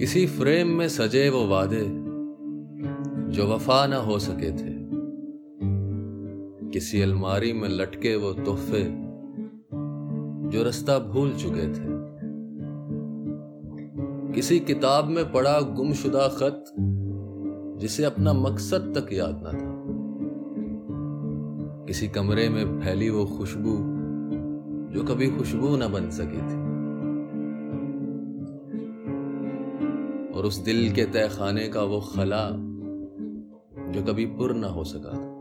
किसी फ्रेम में सजे वो वादे जो वफा ना हो सके थे। किसी अलमारी में लटके वो तोहफे जो रास्ता भूल चुके थे। किसी किताब में पड़ा गुमशुदा खत जिसे अपना मकसद तक याद ना था। किसी कमरे में फैली वो खुशबू जो कभी खुशबू ना बन सकी थी। और उस दिल के तय खाने का वो खला जो कभी पुर ना हो सका था।